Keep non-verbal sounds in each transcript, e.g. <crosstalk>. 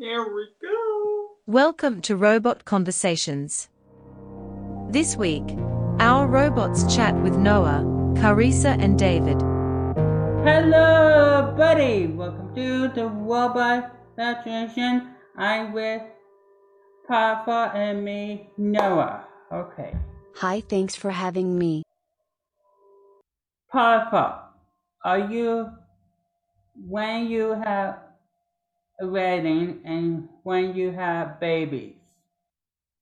Here we go. Welcome to Robot Conversations. This week, our robots chat with Noah, Carissa, and David. Hello, buddy. Welcome to the Robot Saturation. I'm with Papa and me, Noah. Okay. Hi, thanks for having me. Papa, are you when you have a wedding and when you have babies?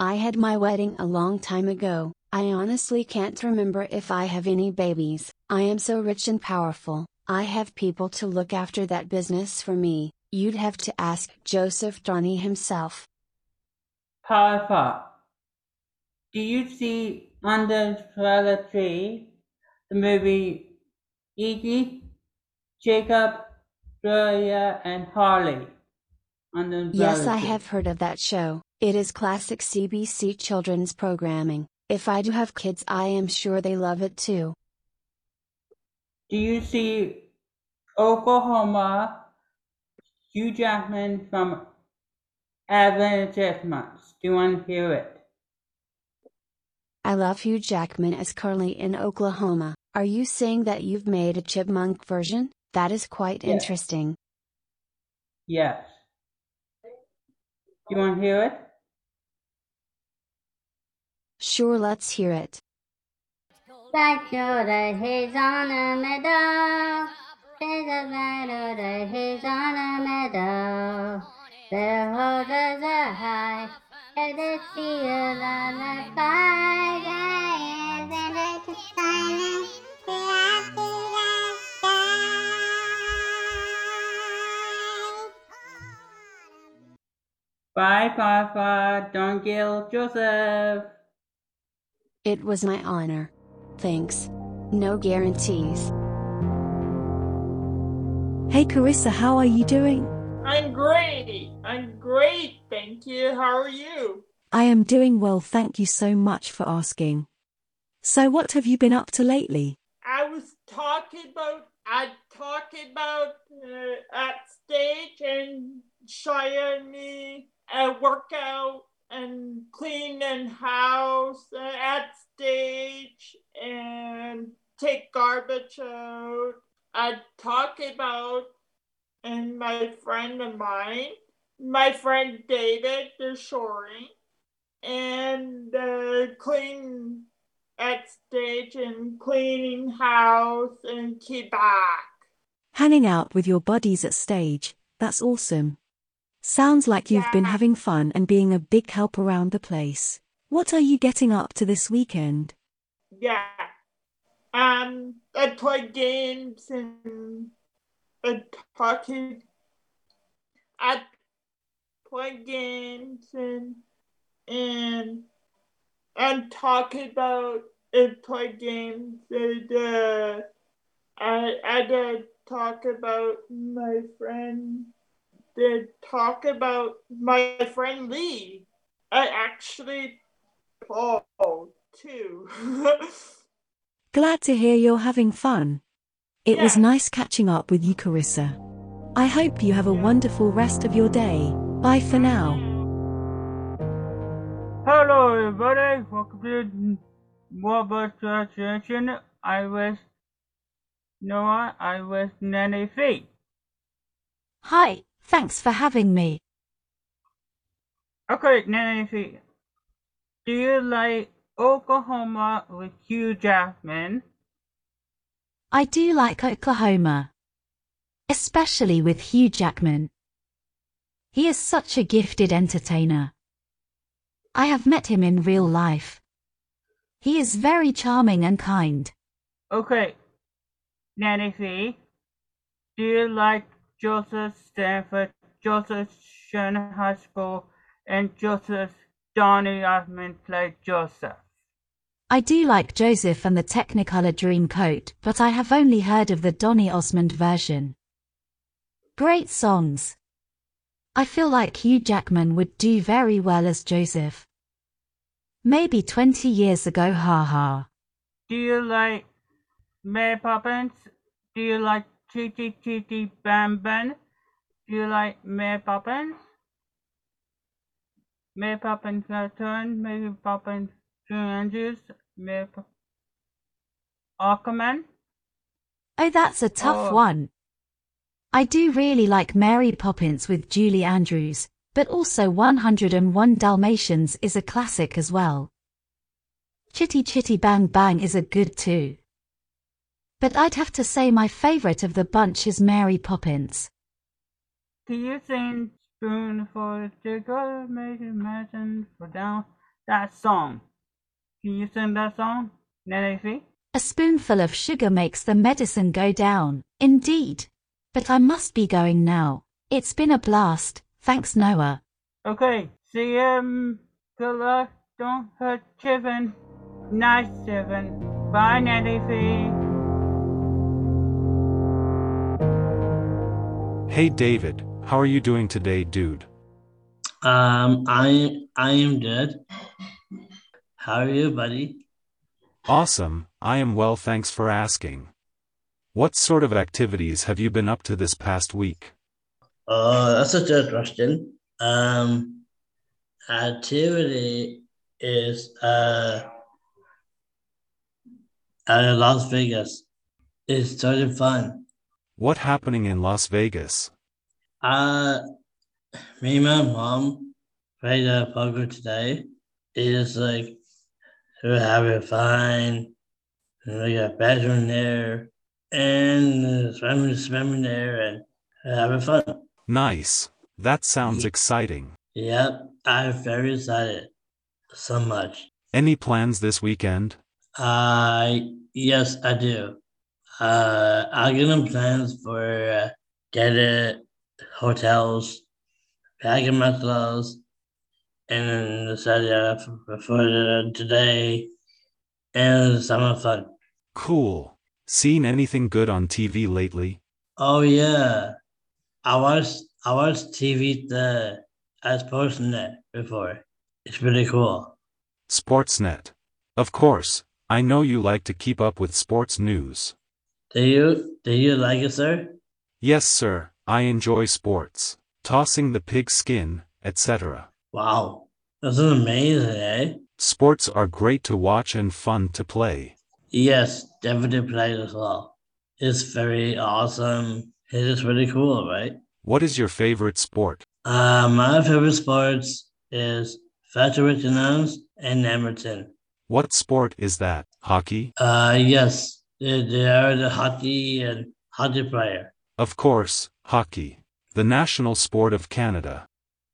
I had my wedding a long time ago. I honestly can't remember if I have any babies. I am so rich and powerful. I have people to look after that business for me. You'd have to ask Joseph Donny himself. Papa, do you see under the tree the movie Iggy, Jacob, Julia, and Harley? Yes, I have heard of that show. It is classic CBC children's programming. If I do have kids, I am sure they love it too. Do you see Oklahoma, Hugh Jackman from Advent Chipmunks? Do you want to hear it? I love Hugh Jackman as Curly in Oklahoma. Are you saying that you've made a chipmunk version? That is quite Yes. interesting. Yes. Do you want to hear it? Sure, let's hear it. Black shoulder, he's on a meadow. He's a black shoulder, he's on a meadow. The horses are high, and the field on the fire. Bye, Papa. Don't kill Joseph. It was my honor. Thanks. No guarantees. Hey Carissa, how are you doing? I'm great. I'm great. Thank you. How are you? I am doing well, thank you so much for asking. So, what have you been up to lately? I was talking about I talking about uh, at stage and showing me a workout and clean and house at stage and take garbage out. I talk about and my friend of mine, my friend David, the shoring, and uh, clean at stage and cleaning house and keep back. Hanging out with your buddies at stage, that's awesome. Sounds like you've been having fun and being a big help around the place. What are you getting up to this weekend? Yeah. Um, I play games and I talking. I play games and and and talk about and play games and uh, I I talk about my friend. Did talk about my friend Lee. I actually called too. <laughs> Glad to hear you're having fun. It was nice catching up with you, Carissa. I hope you have a wonderful rest of your day. Bye for now. Hello, everybody. Welcome to Robot Association. I was Noah. I was Nanny Fee. Hi, thanks for having me. Okay, Nanny Fee. Do you like Oklahoma with Hugh Jackman? I do like Oklahoma. Especially with Hugh Jackman. He is such a gifted entertainer. I have met him in real life. He is very charming and kind. Okay, Nanny Fee. Do you like Joseph Stanford, Joseph Sherman High School, and Joseph Donny Osmond played Joseph? I do like Joseph and the Technicolor Dreamcoat, but I have only heard of the Donny Osmond version. Great songs. I feel like Hugh Jackman would do very well as Joseph. Maybe 20 years ago, haha. Do you like Mary Poppins? Do you like Chitty Chitty Bam Bam? Do you like Mary Poppins? Mary Poppins Return, Mary Poppins Dream Andrews, Mary Pop- Aquaman. Oh, that's a tough Oh. one. I do really like Mary Poppins with Julie Andrews, but also 101 Dalmatians is a classic as well. Chitty Chitty Bang Bang is a good too. But I'd have to say my favorite of the bunch is Mary Poppins. Do you sing Spoon for the Sugar, make it imagine for down that song? Can you sing that song, Nancy? A spoonful of sugar makes the medicine go down, indeed. But I must be going now. It's been a blast, thanks Noah. Okay, see you. Good luck. Don't hurt Chivin. Nice Chivin. Bye, Nancy. Hey David, how are you doing today, dude? Um, I I am good. How are you, buddy? Awesome, I am well, thanks for asking. What sort of activities have you been up to this past week? Oh, that's a good question. Um, activity is uh, uh Las Vegas. It's totally fun. What happening in Las Vegas? Uh, me and my mom played uh, poker today. It's like we're having fun. And we got bedroom there, and swimming, swimming there, and having fun. Nice. That sounds exciting. Yep, I'm very excited. So much. Any plans this weekend? Uh, yes, I do. Uh, I'm getting plans for uh, getting hotels, packing my clothes, and then decided uh, for, for today and summer fun. Cool. Seen anything good on TV lately? Oh yeah, I watched I watched TV the as Postnet before. It's pretty cool. Sportsnet. Of course, I know you like to keep up with sports news. Do you do you like it, sir? Yes, sir, I enjoy sports. Tossing the pig skin, etc. Wow, this is amazing, eh? Sports are great to watch and fun to play. Yes, definitely played as well. It's very awesome. It is really cool, right? What is your favorite sport? Uh, my favorite sports is Announce and Emerton. What sport is that? Hockey? Uh, yes, they, they are the hockey and hockey player. Of course, hockey. The national sport of Canada.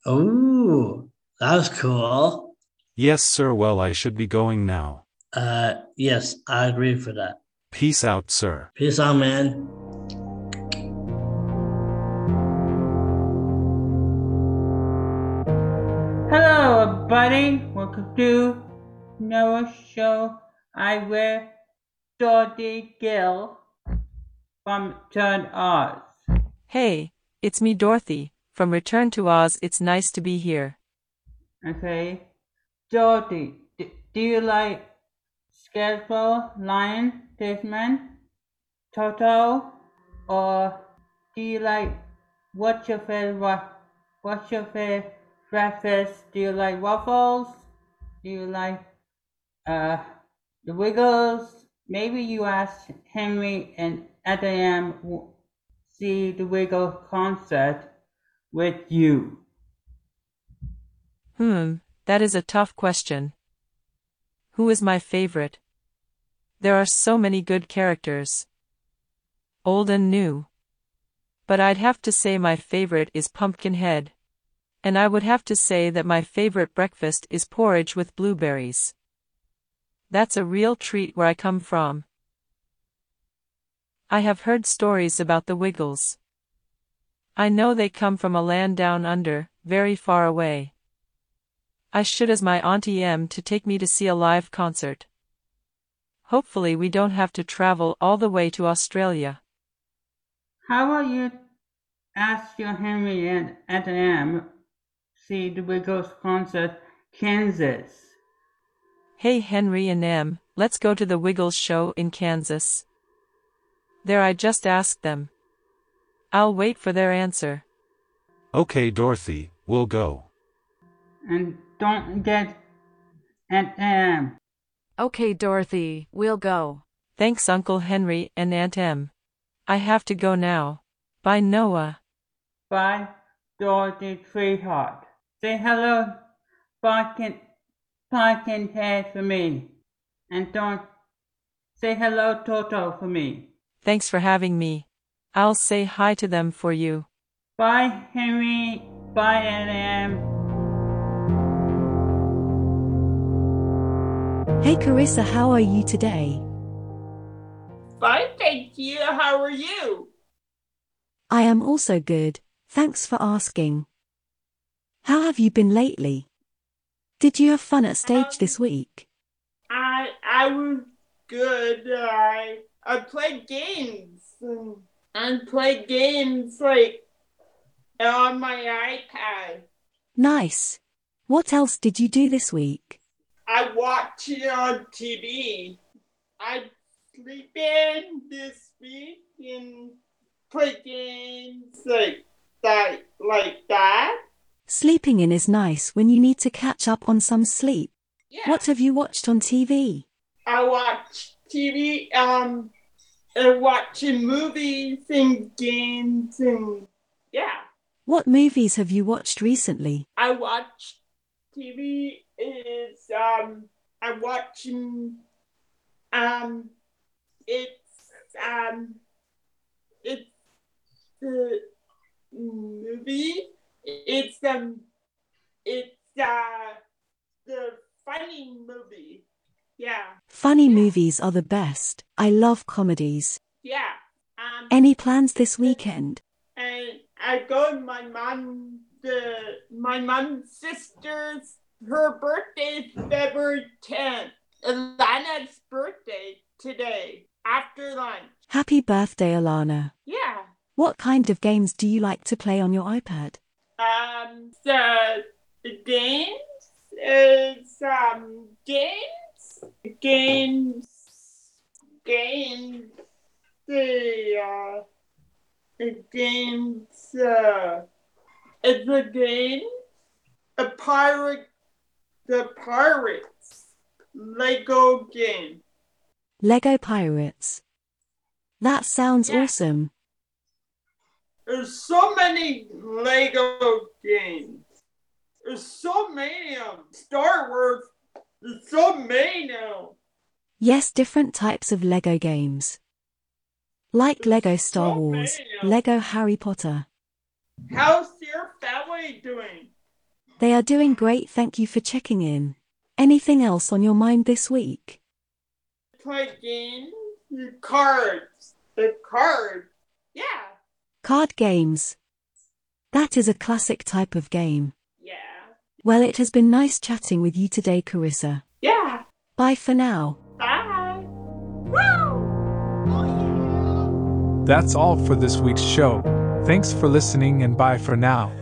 Oh, that's cool. Yes, sir. Well, I should be going now. Uh, yes, I agree for that. Peace out, sir. Peace out, man. Hello, everybody. Welcome to Noah's show. I wear Dorothy Gill from Turn Oz. Hey, it's me, Dorothy. From Return to Oz, it's nice to be here. Okay, Dorothy, d- do you like Scarecrow, Lion, Disman, Toto, or do you like what's your favorite? What's your favorite breakfast? Do you like waffles? Do you like uh the Wiggles? Maybe you ask Henry and Adam see the Wiggle concert with you. Hmm, that is a tough question. Who is my favorite? There are so many good characters. Old and new. But I'd have to say my favorite is Pumpkinhead. And I would have to say that my favorite breakfast is porridge with blueberries. That's a real treat where I come from. I have heard stories about the Wiggles. I know they come from a land down under, very far away. I should as my Auntie Em to take me to see a live concert. Hopefully we don't have to travel all the way to Australia. How about you ask your Henry and Adam see the Wiggles concert, Kansas? Hey Henry and Em, let's go to the Wiggles show in Kansas. There I just asked them. I'll wait for their answer. Okay, Dorothy, we'll go. And don't get Aunt Em. Okay, Dorothy, we'll go. Thanks, Uncle Henry and Aunt Em. I have to go now. Bye, Noah. Bye, Dorothy Sweetheart. Say hello, Barkin, Barkin Head for me. And don't say hello, Toto, for me. Thanks for having me. I'll say hi to them for you. Bye, Henry. Bye, Aunt Em. Hey Carissa, how are you today? Fine, thank you. How are you? I am also good, thanks for asking. How have you been lately? Did you have fun at stage this um, week? I I was good. I I played games and, and played games like on my iPad. Nice. What else did you do this week? I watched it on TV. I sleep in this week and play games like that, like that. Sleeping in is nice when you need to catch up on some sleep. Yeah. What have you watched on TV? I watch TV, um, and watching movies and games and yeah. What movies have you watched recently? I watch TV is um I'm watching um it's um it's the movie it's um it's uh the funny movie yeah Funny movies are the best. I love comedies. yeah um Any plans this weekend? and I go my mom the my mom's sister's her birthday is February 10th. Alana's birthday today after lunch. Happy birthday, Alana. Yeah. What kind of games do you like to play on your iPad? Um the, the games is um games games games the uh the games uh it's a game a pirate the pirates Lego game. Lego Pirates. That sounds Yeah. awesome. There's so many Lego games. There's so many of them. Star Wars. There's so many now. Yes, different types of Lego games. Like Lego Star so Wars, many of 'em. Lego Harry Potter. How's your family doing? They are doing great, thank you for checking in. Anything else on your mind this week? Play games. The cards. The cards. Yeah. Card games. That is a classic type of game. Yeah. Well, it has been nice chatting with you today, Carissa. Yeah. Bye for now. Bye. Woo! That's all for this week's show. Thanks for listening and bye for now.